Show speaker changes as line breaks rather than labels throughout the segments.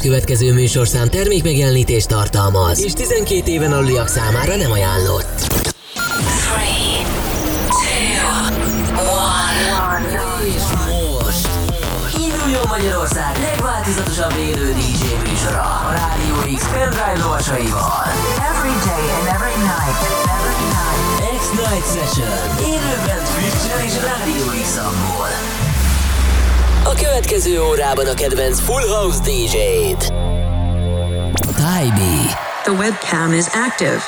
következő műsorszám termékmegjelenítést tartalmaz, és 12 éven aluliak számára nem ajánlott. 3, 2, 1. És most induljon Magyarország legváltozatosabb élő DJ műsora a Rádió X pendrive lovasaival.
Every day and every night. Every night.
X-Night Session. Élőben Twitch-en és Rádió X-amból. A következő órában a kedvenc Full House DJ-t. Tybee.
The webcam is active.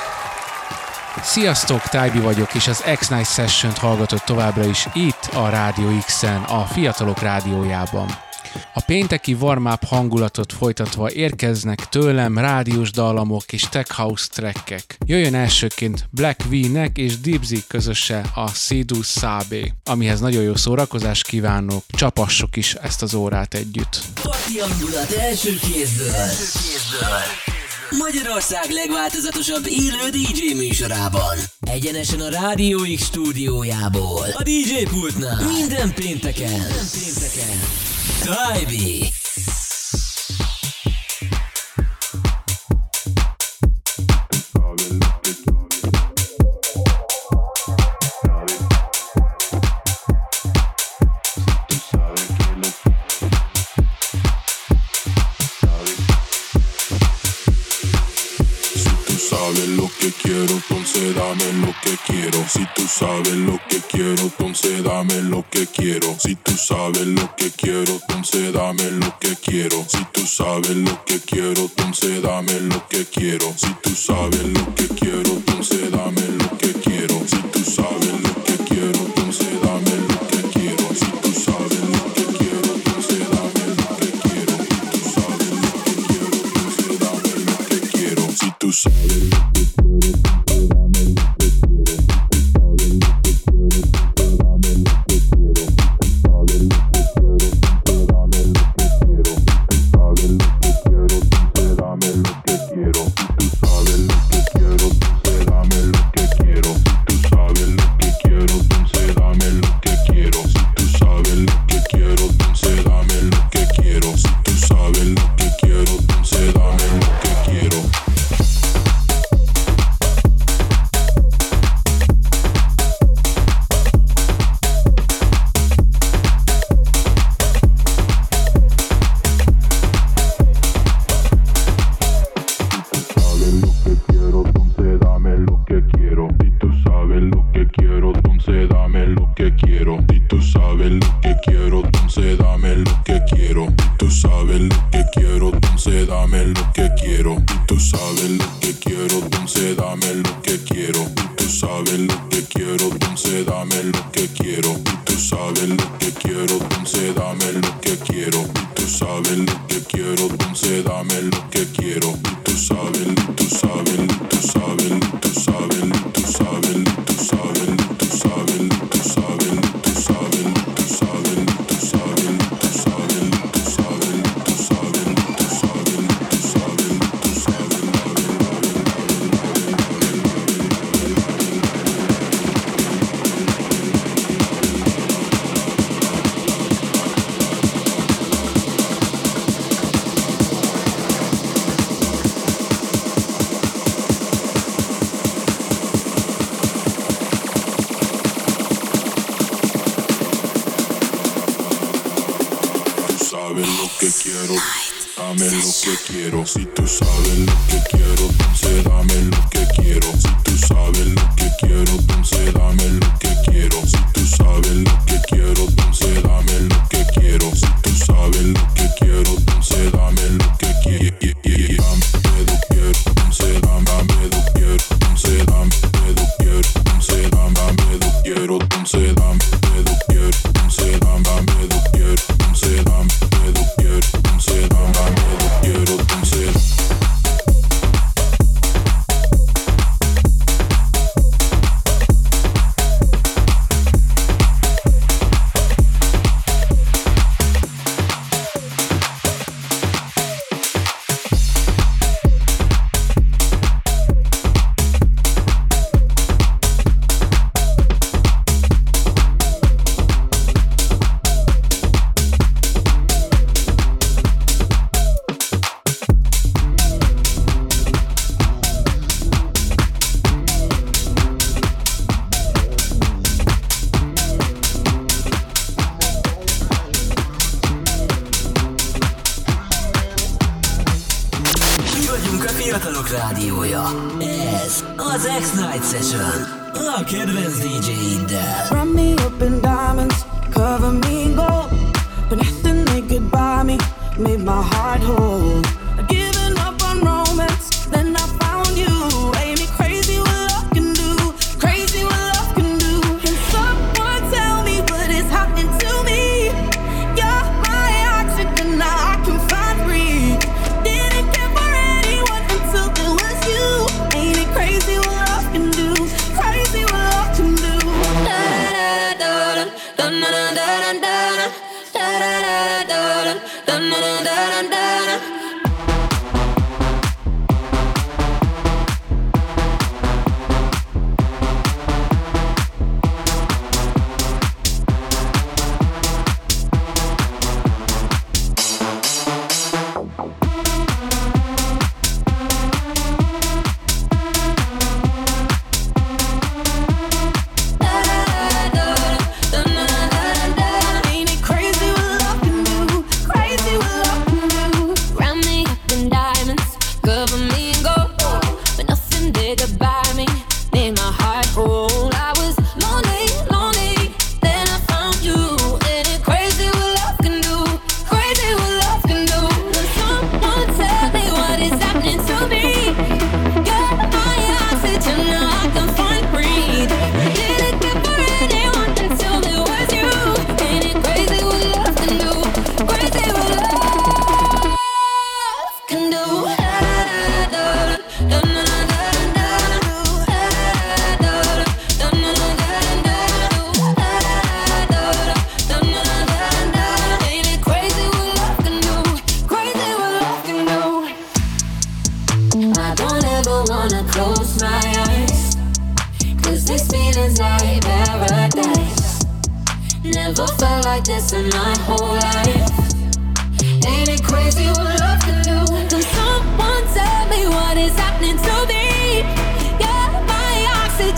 Sziasztok, Tybee vagyok, és az X-Night Session-t hallgatott továbbra is itt a Rádió X-en, a Fiatalok Rádiójában. A pénteki warm hangulatot folytatva érkeznek tőlem rádiós dallamok és tech house trackek. Jöjjön elsőként Black V-nek és Dipsy közöse a Sidu Sabe, amihez nagyon jó szórakozást kívánok, csapassuk is ezt az órát együtt.
Parti első. Magyarország legváltozatosabb élő DJ műsorában. Egyenesen a Rádió X stúdiójából. A DJ pultnál. Minden pénteken. Minden pénteken.
Derby. Quiero, entonces dame lo que quiero. Si tú sabes lo que quiero, entonces dame lo que quiero. Si tú sabes lo que quiero, entonces dame lo que quiero. Si tú sabes lo que quiero, entonces dame lo que quiero. Si tú sabes lo que quiero, entonces lo que quiero. Si tú sabes quiero, dame lo que quiero. Si tú sabes lo que quiero, entonces dame lo que quiero. Si tú sabes lo que quiero, entonces dame lo que quiero. Si tú sabes lo que quiero, entonces dame lo que quiero.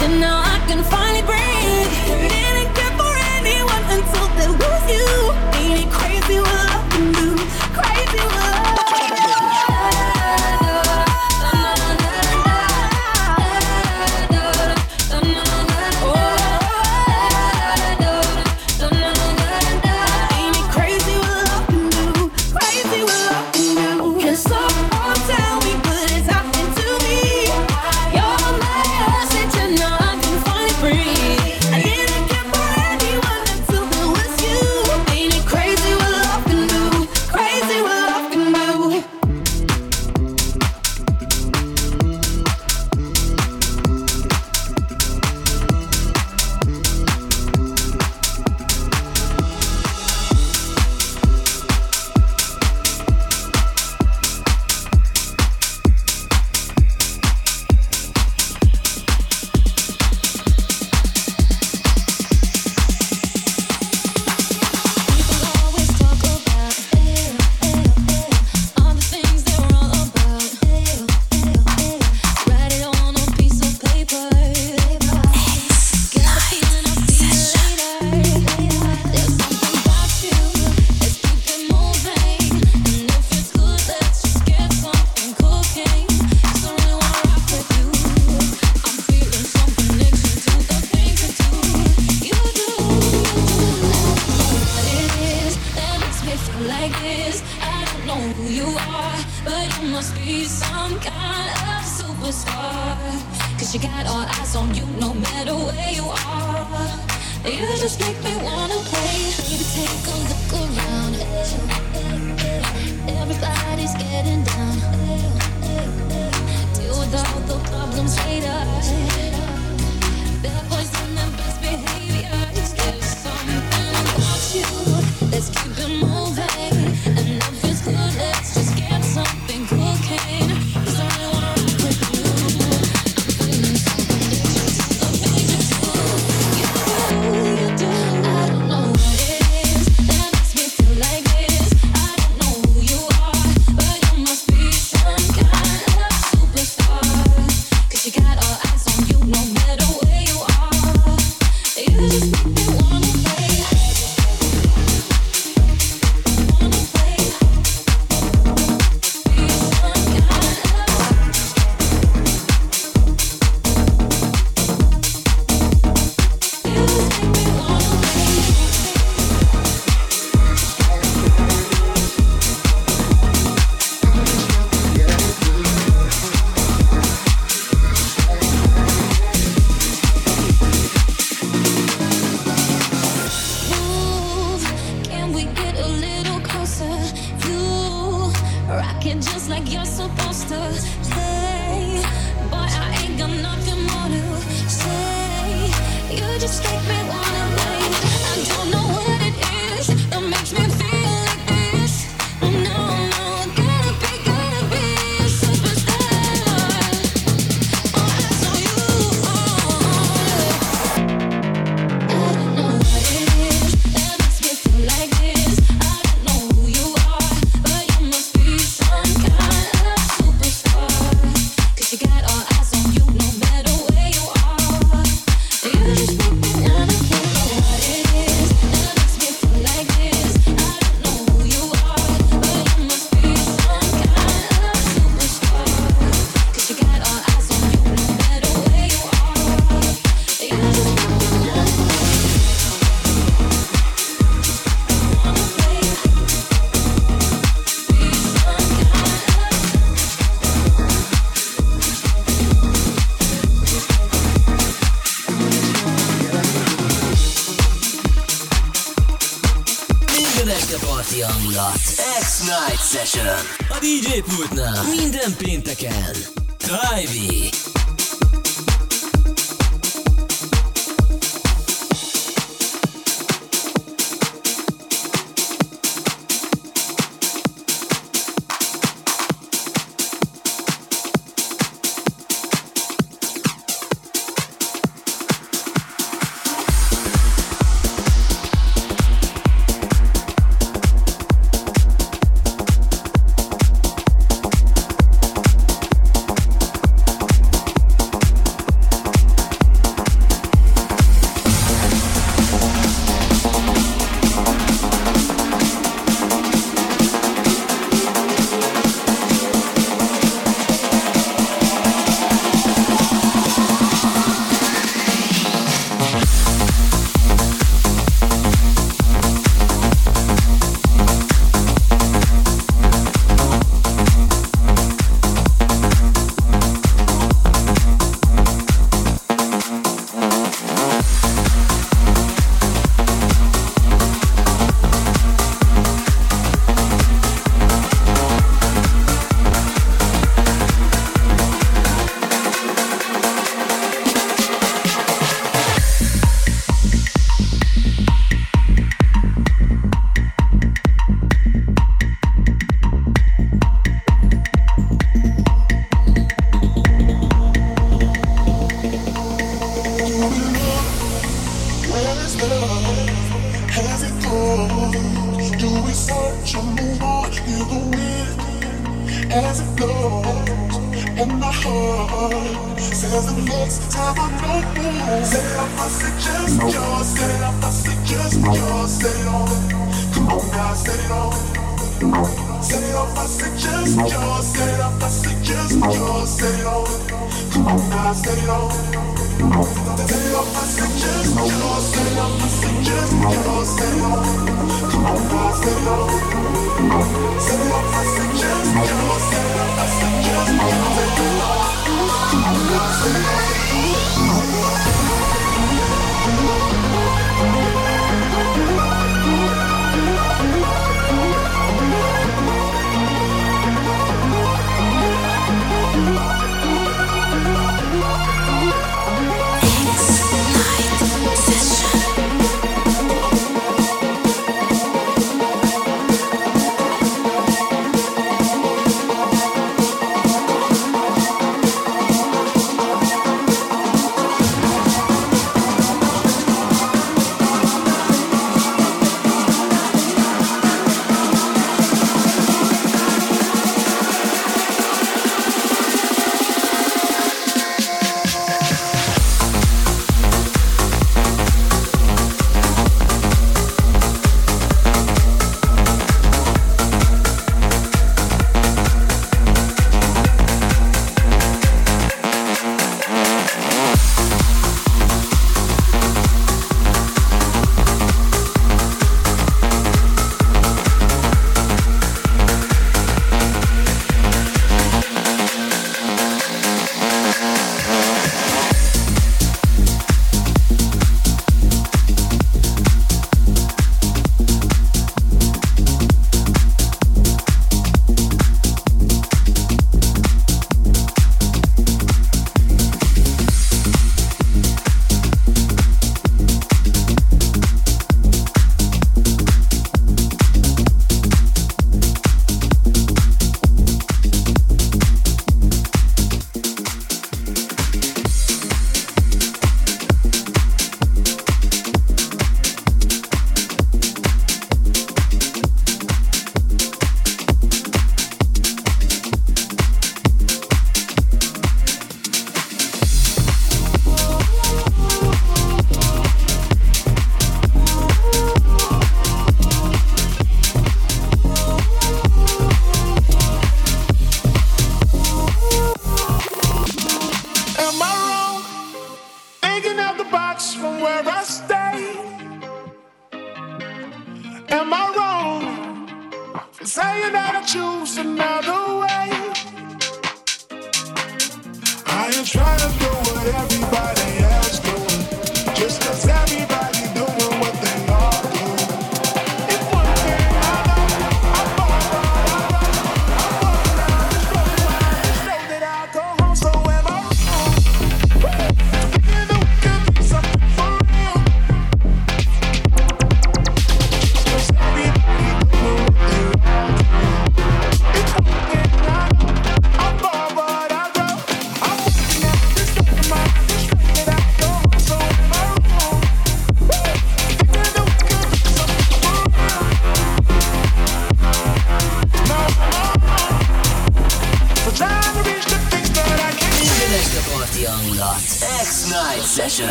to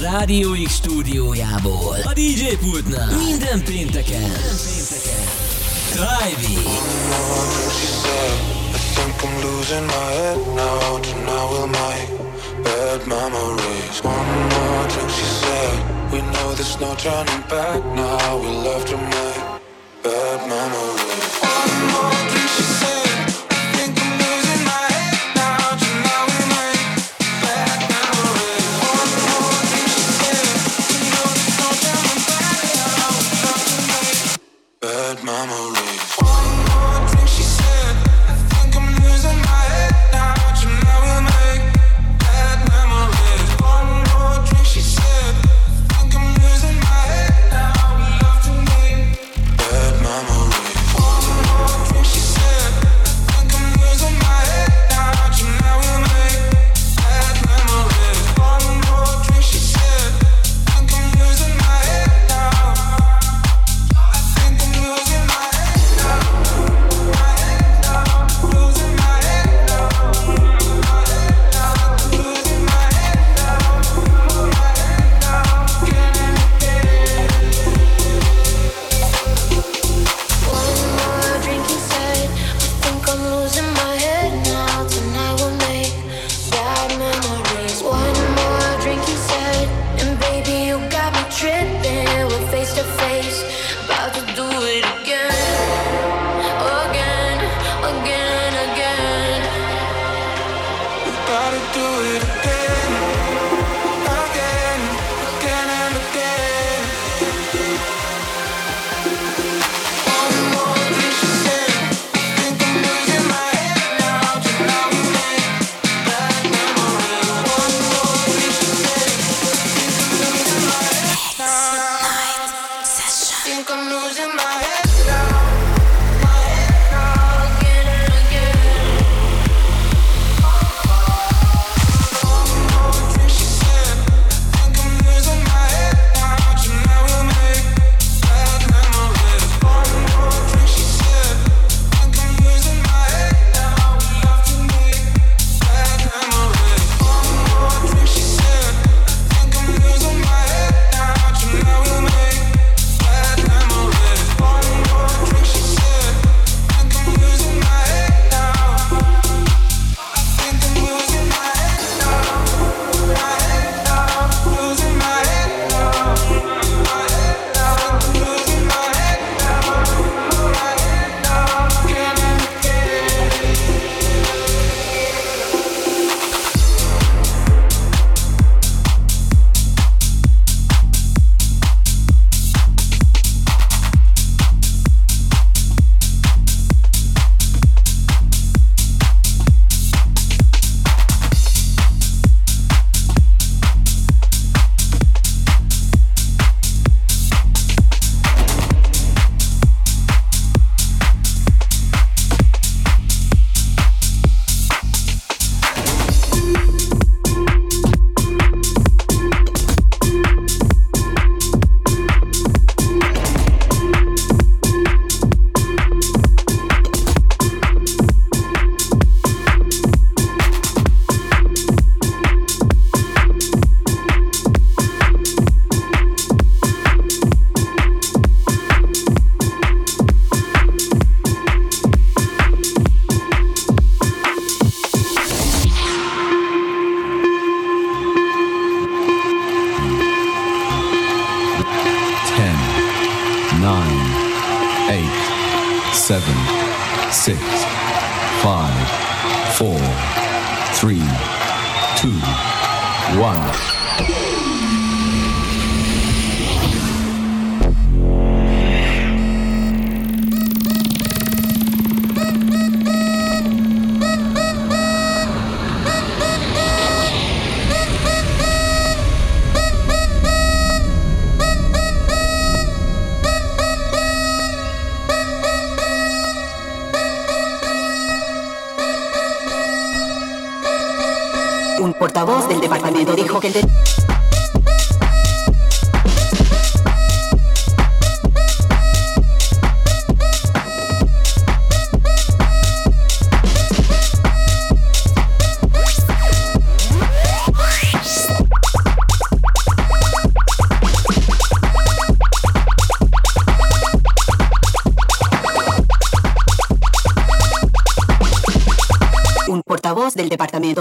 Rádió X stúdiójából. A DJ pultnál. Minden pénteken. Minden pénteken.
Tonight bad memories. One more drink, she said. We know there's no turning back now. We love to make bad memories. One more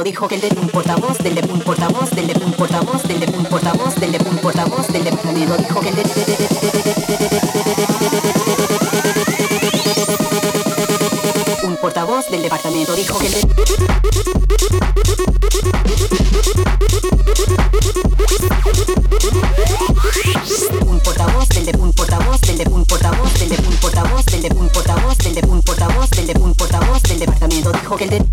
dijo que el de un portavoz del de un portavoz del de un portavoz del de un portavoz del de un portavoz del departamento dijo que el de un portavoz del departamento dijo que el de un portavoz del de un portavoz del de un portavoz del de un portavoz del de un portavoz del de un portavoz del de un portavoz del departamento dijo que de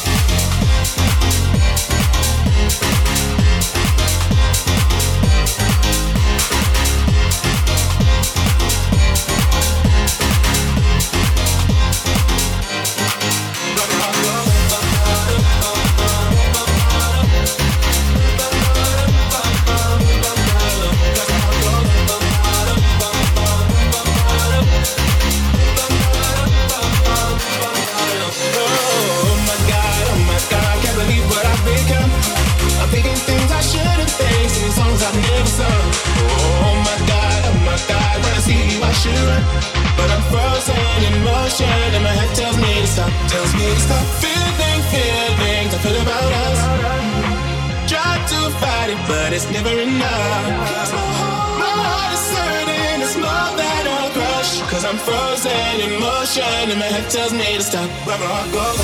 but it's never enough. My heart, my heart is hurting, it's more than a crush. Cause I'm frozen in motion, and my head tells me to stop. But my heart goes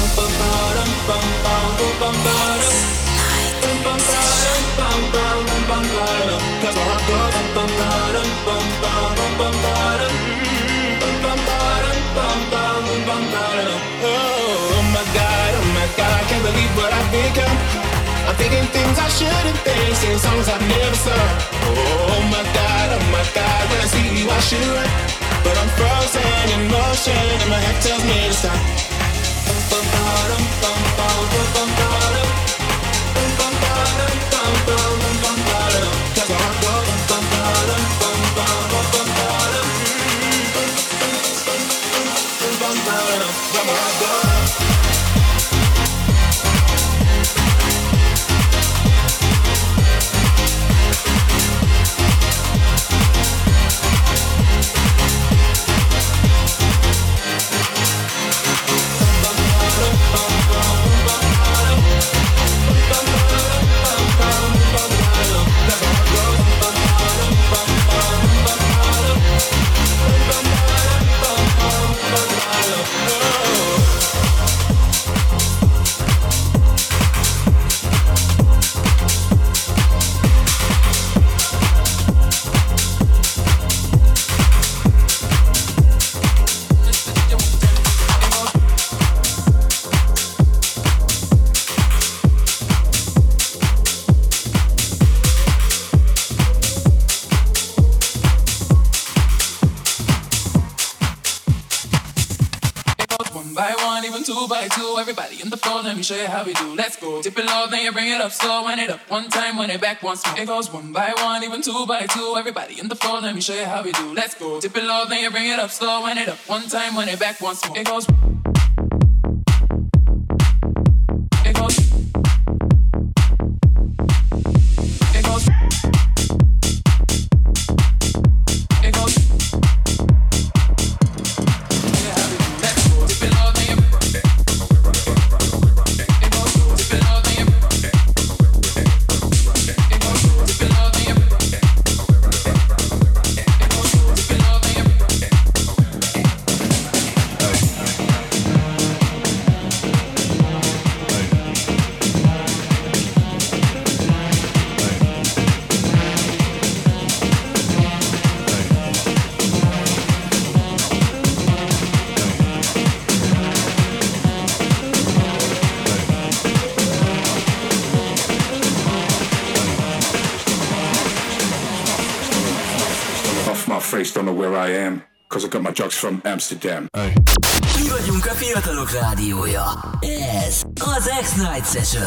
Oh my god, oh my god, I can't believe what I've become. I'm thinking things I shouldn't think, singing songs I've never sung. Oh my god, oh my god, when I see you I should run. But I'm frozen in motion and my head tells me to stop. 'Cause my heart goes bum, bum, bum.
Show you how we do. Let's go. Dip it low, then you bring it up slow. Wind it up one time, wind it back once more. It goes one by one, even two by two. Everybody in the floor, let me show you how we do. Let's go. Dip it low, then you bring it up slow. Wind it up one time, wind it back once more. It goes.
Where I am, cause I got my drugs from Amsterdam.
Mi vagyunk a fiatalok rádiója. Ez az X-Night Session.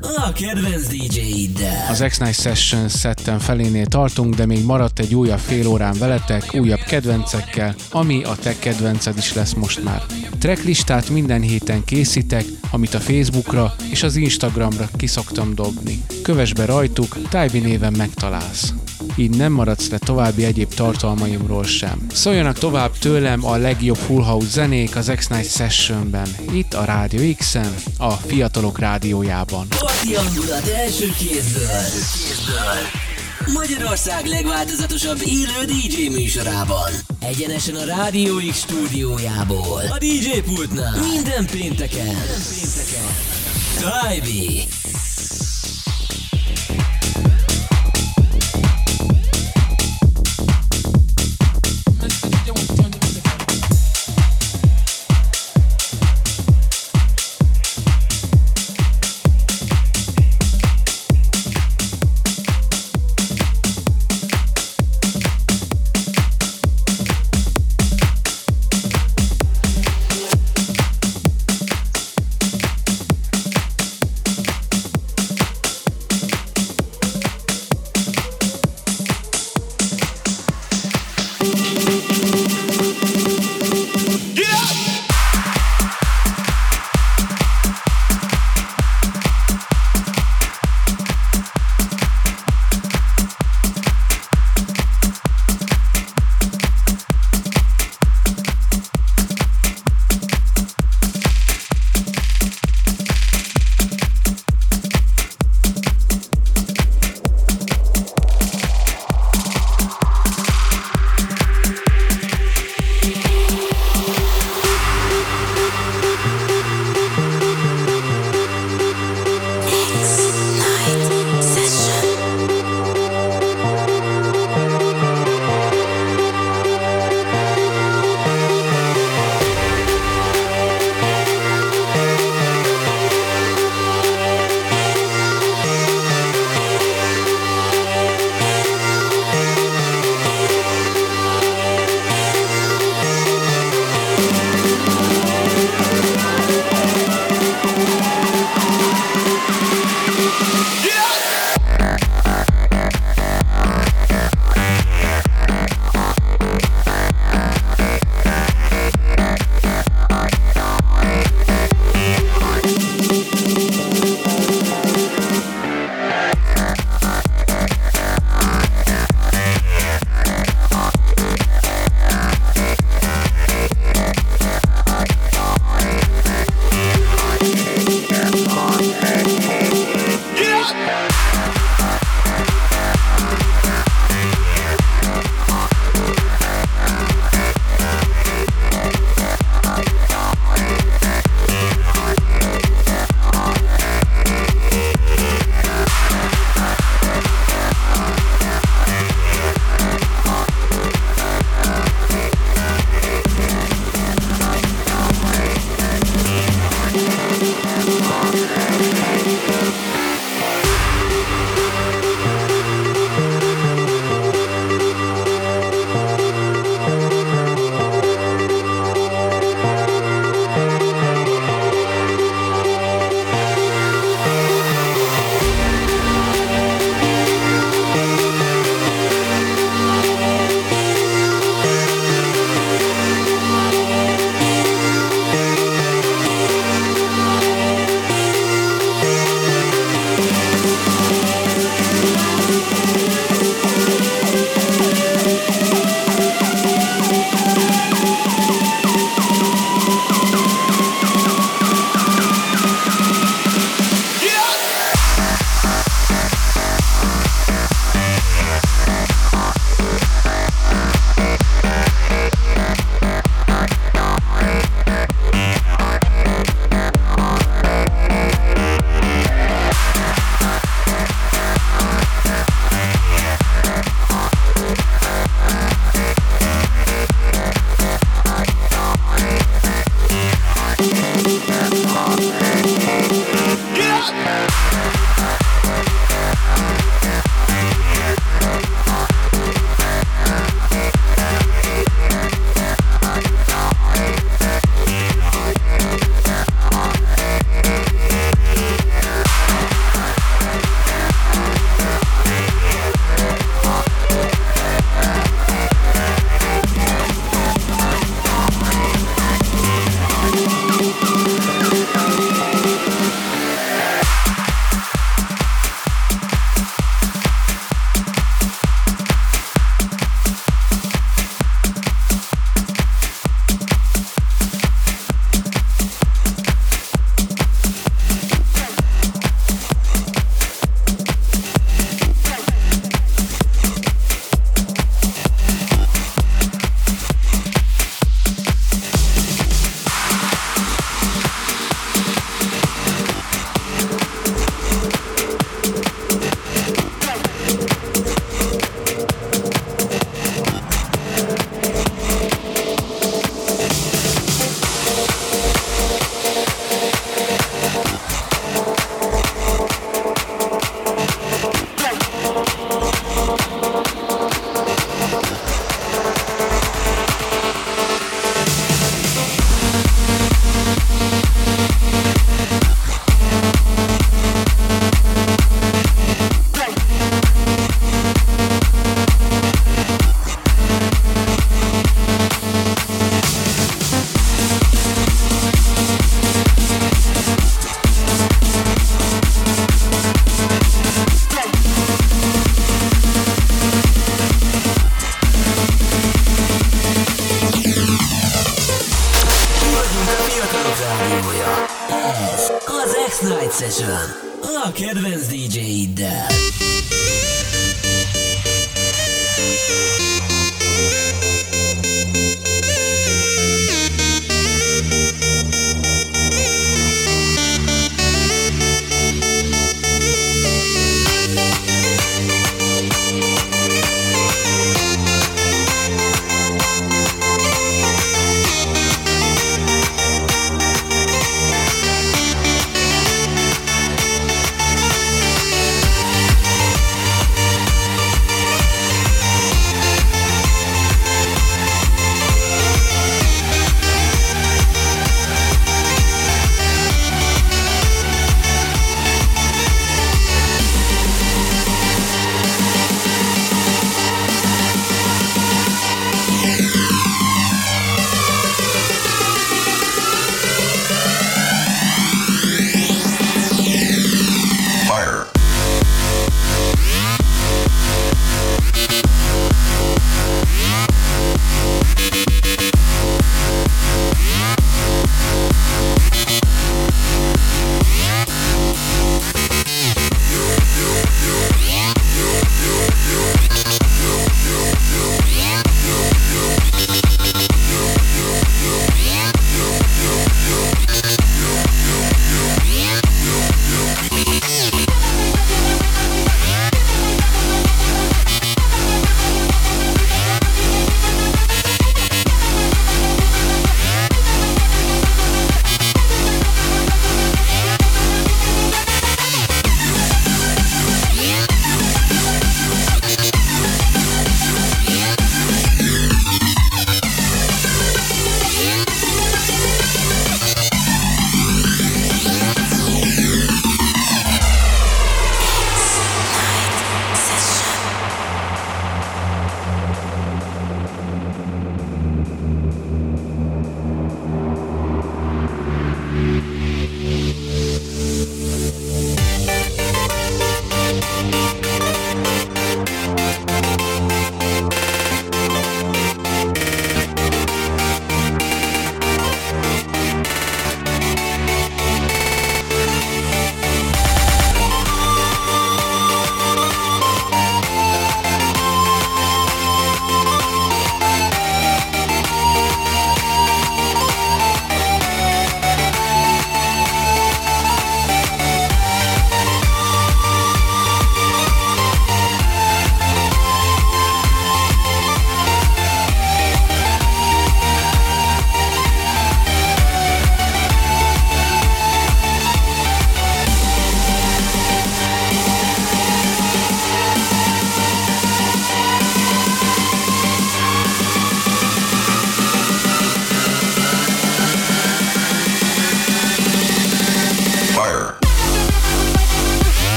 A kedvenc DJ-iddel.
Az X-Night Session szetten felénél tartunk, de még maradt egy újabb fél órán veletek, újabb kedvencekkel, ami a te kedvenced is lesz most már. Tracklistát minden héten készítek, amit a Facebookra és az Instagramra kiszoktam dobni. Kövess be rajtuk, Tybi néven megtalálsz. Így nem maradsz le további egyéb tartalmaimról sem. Szóljanak tovább tőlem a legjobb full house zenék az X-Night Sessionben, itt a Rádió X-en, a Fiatalok Rádiójában.
Magyarország legváltozatosabb élő DJ műsorában. Egyenesen a Rádió X stúdiójából. A DJ pultnál. Minden pénteken. Minden pénteken. Tajbi.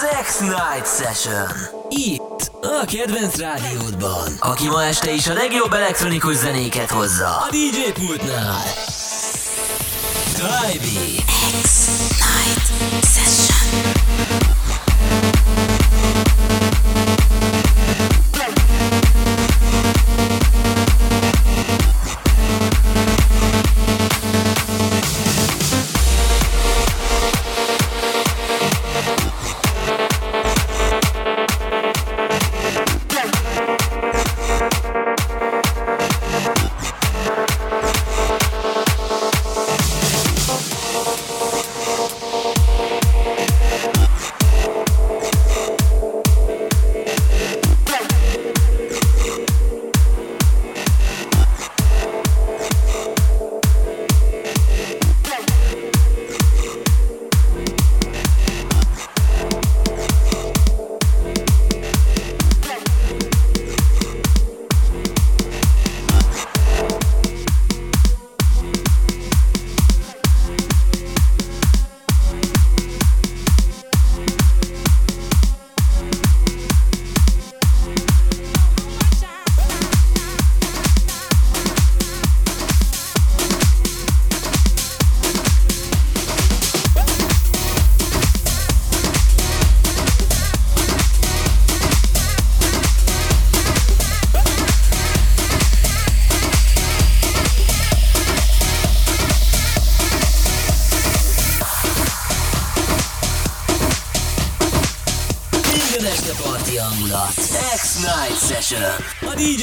Az X-Night Session. Itt, a kedvenc rádiódban. Aki ma este is a legjobb elektronikus zenéket hozza. A DJ pultnál. Tribe. X-Night Session.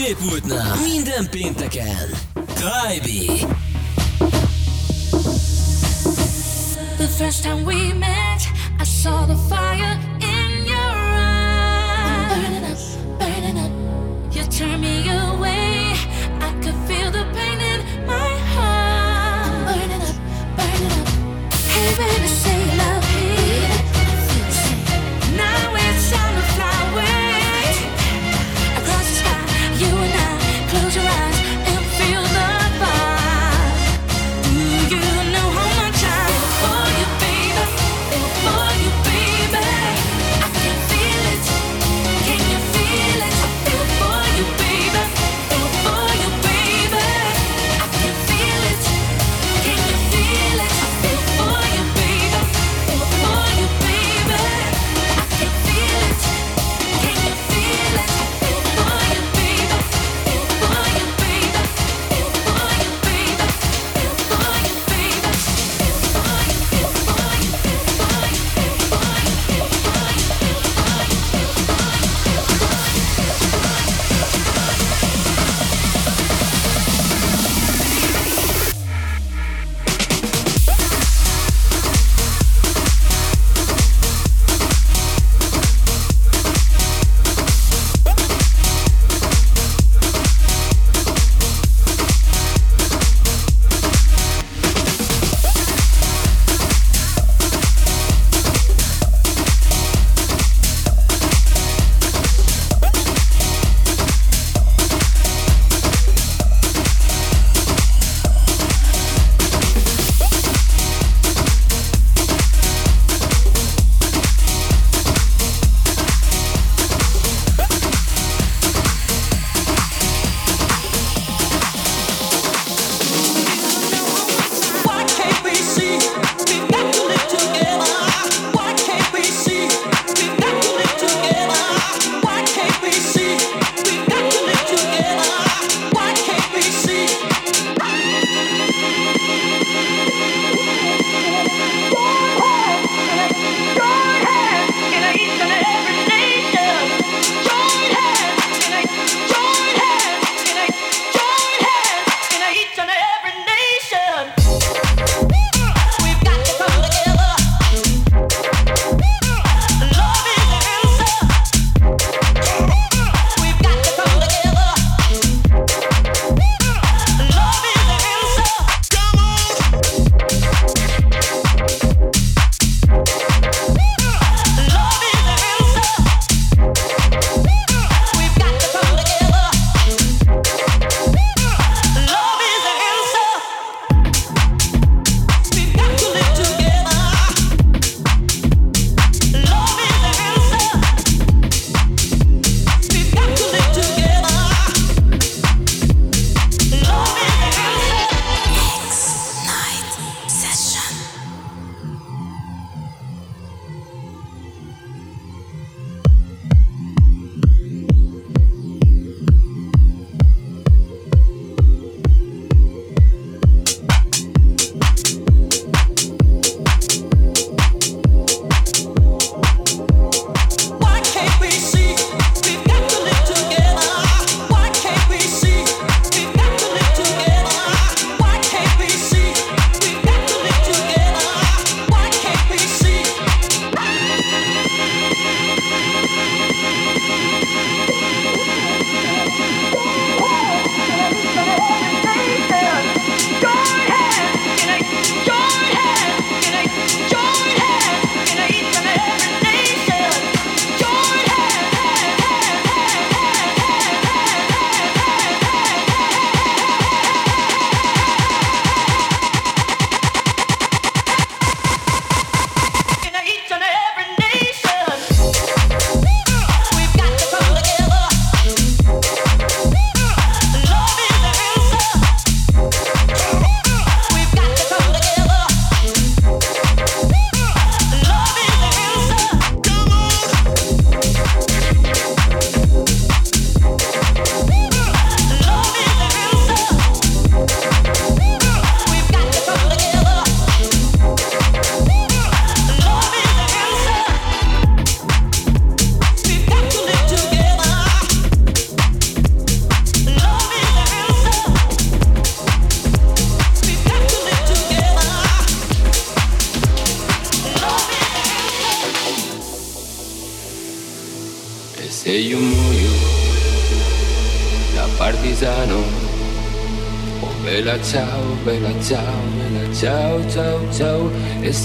gépultnál minden pénteken. Kajbi!
The first time we met, I saw the fire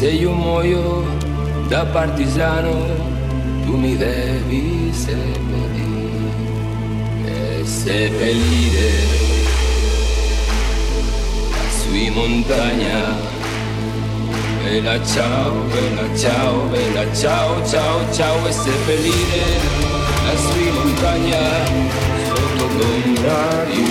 Se io muoio da partigiano, tu mi devi seppellire. E seppellire sui montagna. Bella ciao, bella ciao, bella ciao, ciao, ciao e seppellire la sui montagna sotto l'ombra di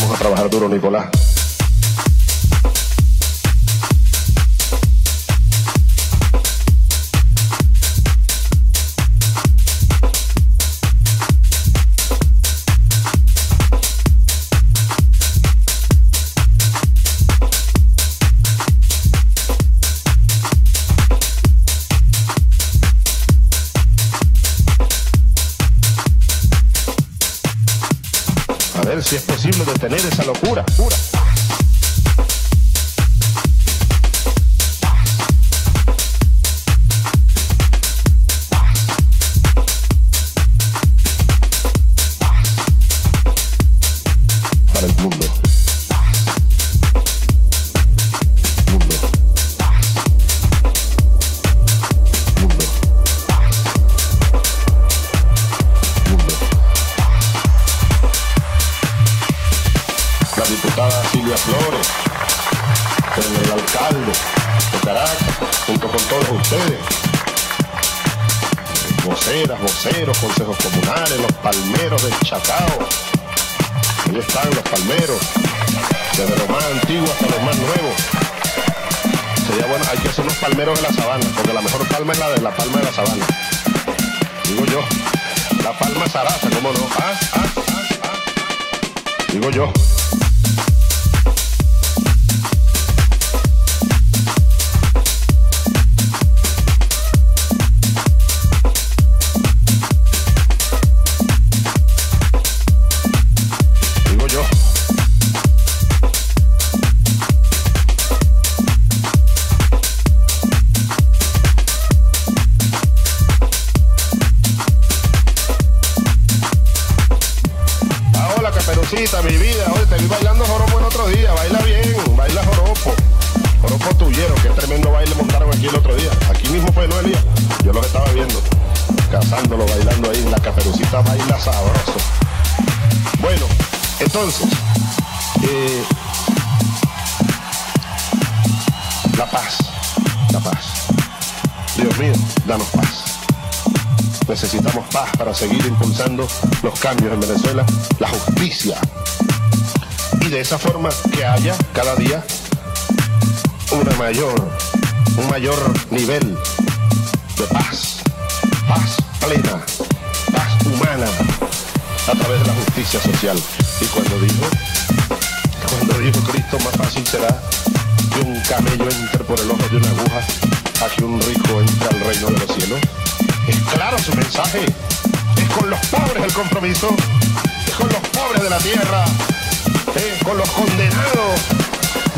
Vamos a trabajar duro, Nicolás. imposible detener esa locura. Pura. los cambios en Venezuela, la justicia. Y de esa forma que haya cada día una mayor, un mayor nivel de paz, paz plena, paz humana a través de la justicia social. Y cuando dijo, cuando dijo Cristo, más fácil será que un camello entre por el ojo de una aguja a que un rico entre al reino de los cielos. Es claro su mensaje con los pobres el compromiso, con los pobres de la tierra, es con los condenados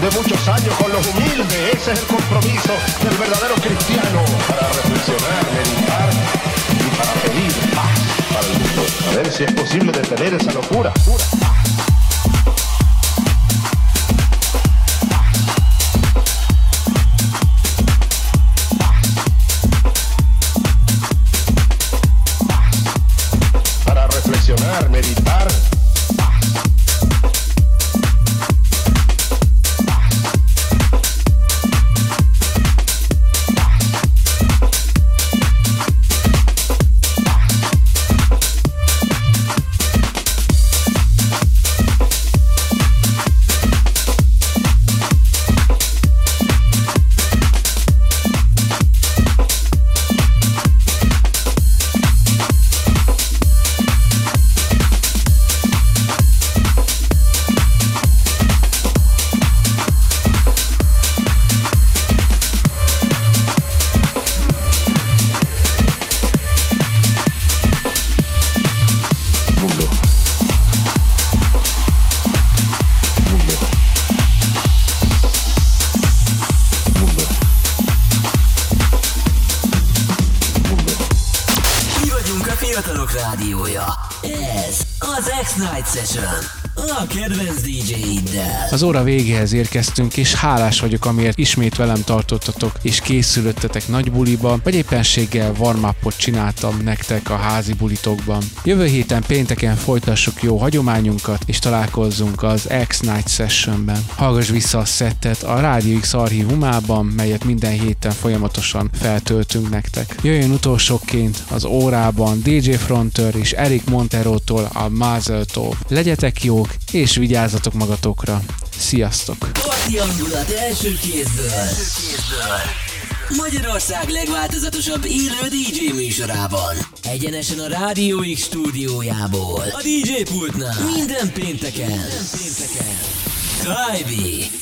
de muchos años, con los humildes, ese es el compromiso del verdadero cristiano para reflexionar, meditar y para pedir paz para mundo. A ver si es posible detener esa locura.
Az
óra végéhez érkeztünk, és hálás vagyok, amiért ismét velem tartottatok, és készülöttetek nagy buliba, vagy éppenséggel warm csináltam nektek a házi bulitokban. Jövő héten pénteken folytassuk jó hagyományunkat, és találkozzunk az X-Night Sessionben. Hallgass vissza a szettet a Radio X archívumában, melyet minden héten folyamatosan feltöltünk nektek. Jöjjön utolsóként az órában DJ Fronter és Eric Montero-tól a Mazel Tov. Legyetek jók, és vigyázzatok magatokra. Sziasztok!
Hangulat első kézből. Magyarország legváltozatosabb élő DJ műsorában. Egyenesen a Rádió X stúdiójából. A DJ pultnál. Minden pénteken. Minden pénteken. Tribe.